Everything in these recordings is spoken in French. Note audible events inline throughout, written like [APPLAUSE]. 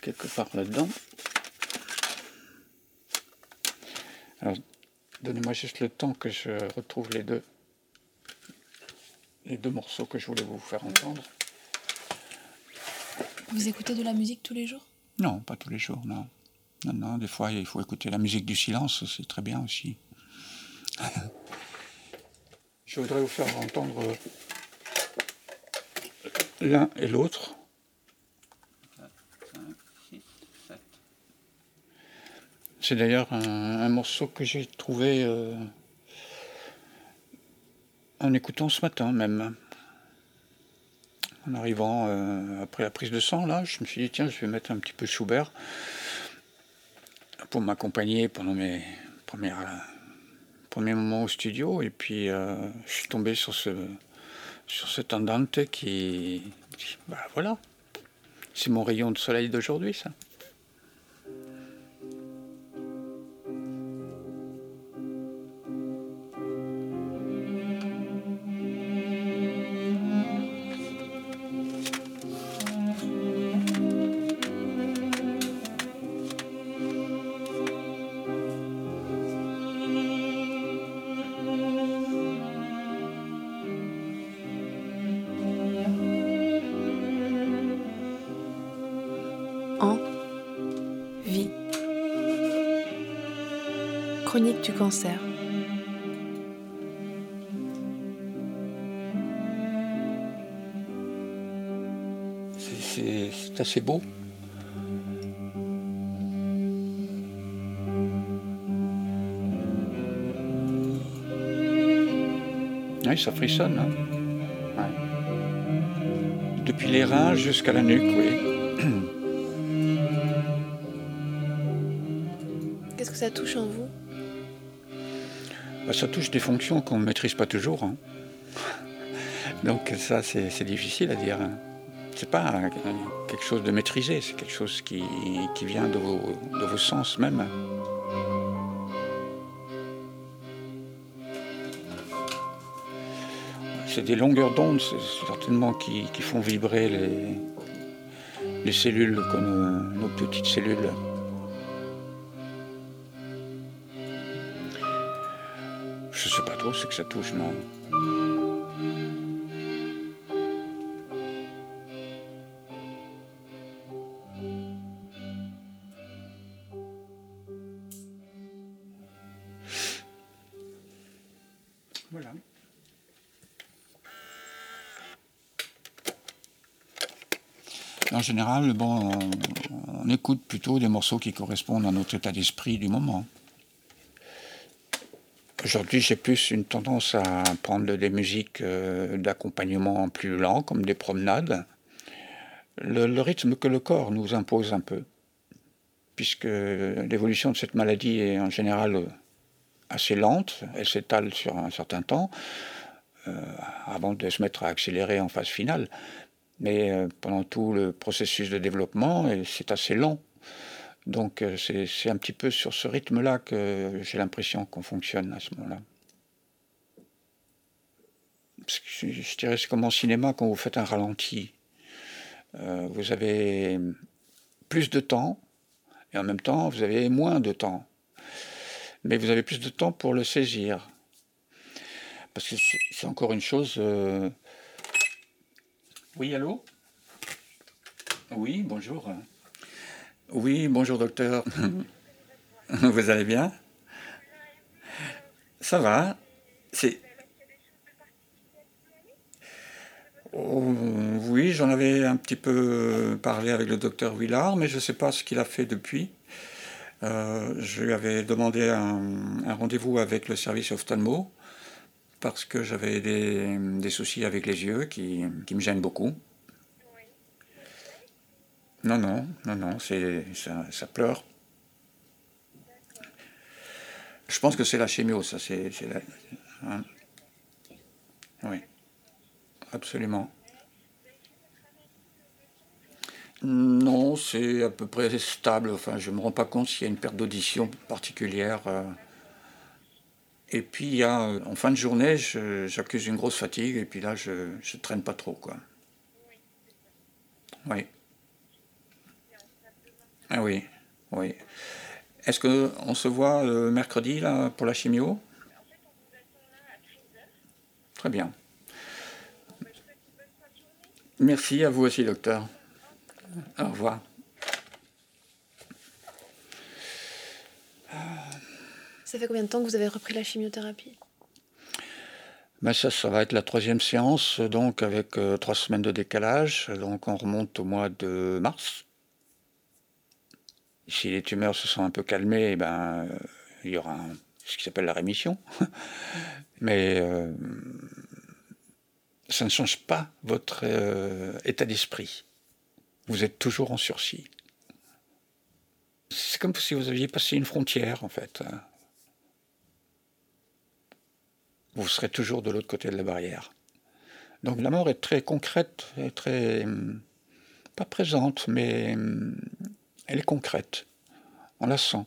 quelque part là-dedans. Alors, donnez-moi juste le temps que je retrouve les deux, les deux morceaux que je voulais vous faire entendre. Vous écoutez de la musique tous les jours? Non, pas tous les jours, non. Non, non, des fois, il faut écouter la musique du silence, c'est très bien aussi. [LAUGHS] je voudrais vous faire entendre l'un et l'autre. C'est d'ailleurs un, morceau que j'ai trouvé euh, en écoutant ce matin même. En arrivant euh, après la prise de sang, là, je me suis dit, tiens, je vais mettre un petit peu Schubert pour m'accompagner pendant mes premières, premiers moments au studio. Et puis, euh, je suis tombé sur ce, sur andante qui. Bah voilà. C'est mon rayon de soleil d'aujourd'hui, ça. Du cancer. C'est assez beau. Oui, ça frissonne. Hein. Depuis les reins jusqu'à la nuque, oui. Qu'est-ce que ça touche en vous? Ça touche des fonctions qu'on ne maîtrise pas toujours. Hein. Donc ça, c'est difficile à dire. Hein. C'est pas quelque chose de maîtrisé, c'est quelque chose qui, vient de vos, sens même. C'est des longueurs d'onde, certainement, qui, font vibrer les, les cellules, nos petites cellules. C'est que ça touche, non Voilà. En général, bon, on écoute plutôt des morceaux qui correspondent à notre état d'esprit du moment. Aujourd'hui, j'ai plus une tendance à prendre des musiques euh, d'accompagnement plus lents, comme des promenades. Le, rythme que le corps nous impose un peu, puisque l'évolution de cette maladie est en général assez lente, elle s'étale sur un certain temps, euh, avant de se mettre à accélérer en phase finale. Mais euh, pendant tout le processus de développement, c'est assez lent. Donc euh, c'est un petit peu sur ce rythme-là que j'ai l'impression qu'on fonctionne à ce moment-là. Je dirais c'est comme en cinéma quand vous faites un ralenti. Euh, vous avez plus de temps et en même temps vous avez moins de temps. Mais vous avez plus de temps pour le saisir. Parce que c'est encore une chose. Euh, oui, allô? Oui, bonjour. Oui, bonjour docteur. [LAUGHS] Vous allez bien? Ça va. C'est. Oh, oui, j'en avais un petit peu parlé avec le docteur Willard, mais je ne sais pas ce qu'il a fait depuis. Euh, je lui avais demandé un, rendez-vous avec le service ophtalmo parce que j'avais des, soucis avec les yeux qui me gênent beaucoup. Non, non, non, non, ça, pleure. Je pense que c'est la chimio, ça, c'est. Hein. Oui, absolument. Non, c'est à peu près stable. Enfin, je ne me rends pas compte s'il y a une perte d'audition particulière. Euh. Et puis, en fin de journée, j'accuse une grosse fatigue, et puis là, je ne traîne pas trop, quoi. Oui. Ah oui, oui. Est-ce qu'on se voit le mercredi là, pour la chimio? Très bien. Merci à vous aussi, docteur. Au revoir. Ça fait combien de temps que vous avez repris la chimiothérapie? Ben ça, ça va être la troisième séance, donc avec euh, trois semaines de décalage. Donc on remonte au mois de mars. Si les tumeurs se sont un peu calmées, ben, euh, il y aura ce qui s'appelle la rémission. [LAUGHS] Mais euh, ça ne change pas votre état d'esprit. Vous êtes toujours en sursis. C'est comme si vous aviez passé une frontière, en fait. vous serez toujours de l'autre côté de la barrière. Donc la mort est très concrète, très pas présente, mais elle est concrète. On la sent.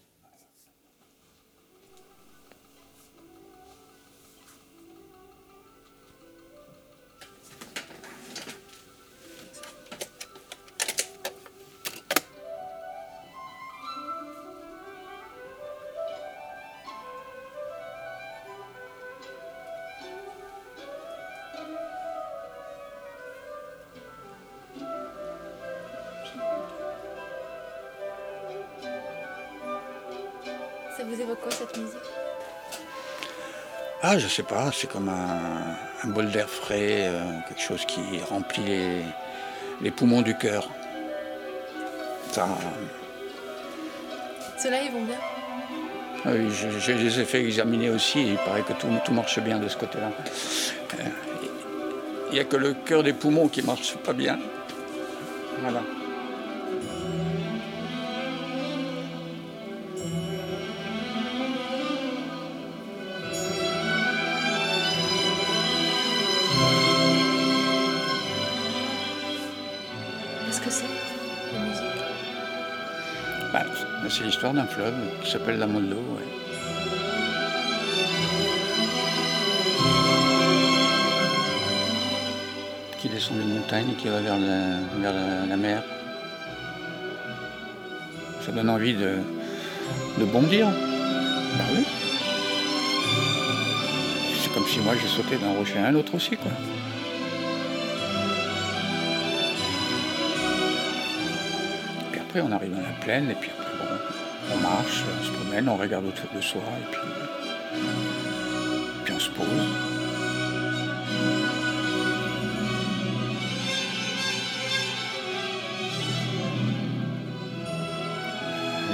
Ça vous évoque quoi cette musique? Ah, je sais pas, c'est comme un, bol d'air frais, euh, quelque chose qui remplit les, poumons du cœur. Ça. Ceux-là, ils vont bien? ah Oui, je, les ai fait examiner aussi, il paraît que tout, tout marche bien de ce côté-là. Euh, il n'y a que le cœur des poumons qui marche pas bien. Voilà. C'est l'histoire d'un fleuve qui s'appelle la Mollo. Qui descend des montagnes et qui va vers la, mer. Ça donne envie de, de bondir. Bah oui. C'est comme si moi je sautais d'un rocher à un autre aussi, quoi. Puis après, on arrive dans la plaine, et puis on marche, on se promène, on regarde autour de soi et puis, puis on se pose.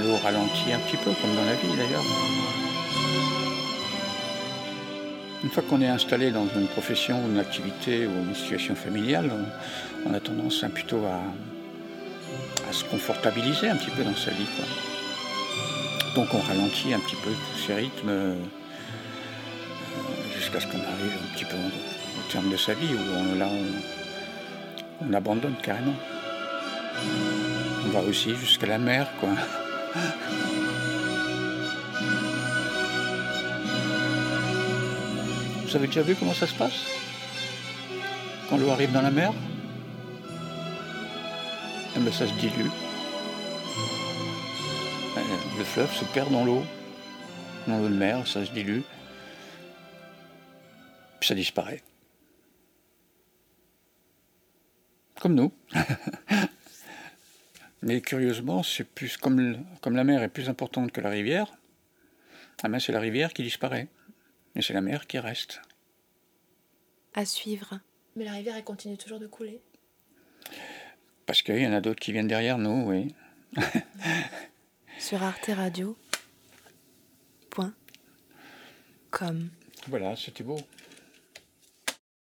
L'eau ralentit un petit peu, comme dans la vie d'ailleurs. Une fois qu'on est installé dans une profession, une activité ou une situation familiale, on, a tendance plutôt à, à, se confortabiliser un petit peu dans sa vie. Donc on ralentit un petit peu tous ces rythmes euh, jusqu'à ce qu'on arrive un petit peu au, terme de sa vie où là on, abandonne carrément. On va aussi jusqu'à la mer quoi. Vous avez déjà vu comment ça se passe? Quand l'eau arrive dans la mer? Eh ben, ça se dilue le fleuve se perd dans l'eau, dans l'eau de mer, ça se dilue, puis ça disparaît. Comme nous. [LAUGHS] Mais curieusement, c'est plus comme, comme la mer est plus importante que la rivière, ah ben c'est la rivière qui disparaît. Et c'est la mer qui reste. À suivre. Mais la rivière, elle continue toujours de couler. Parce qu'il y en a d'autres qui viennent derrière nous, oui. [LAUGHS] sur arteradio.com. Voilà, c'était beau.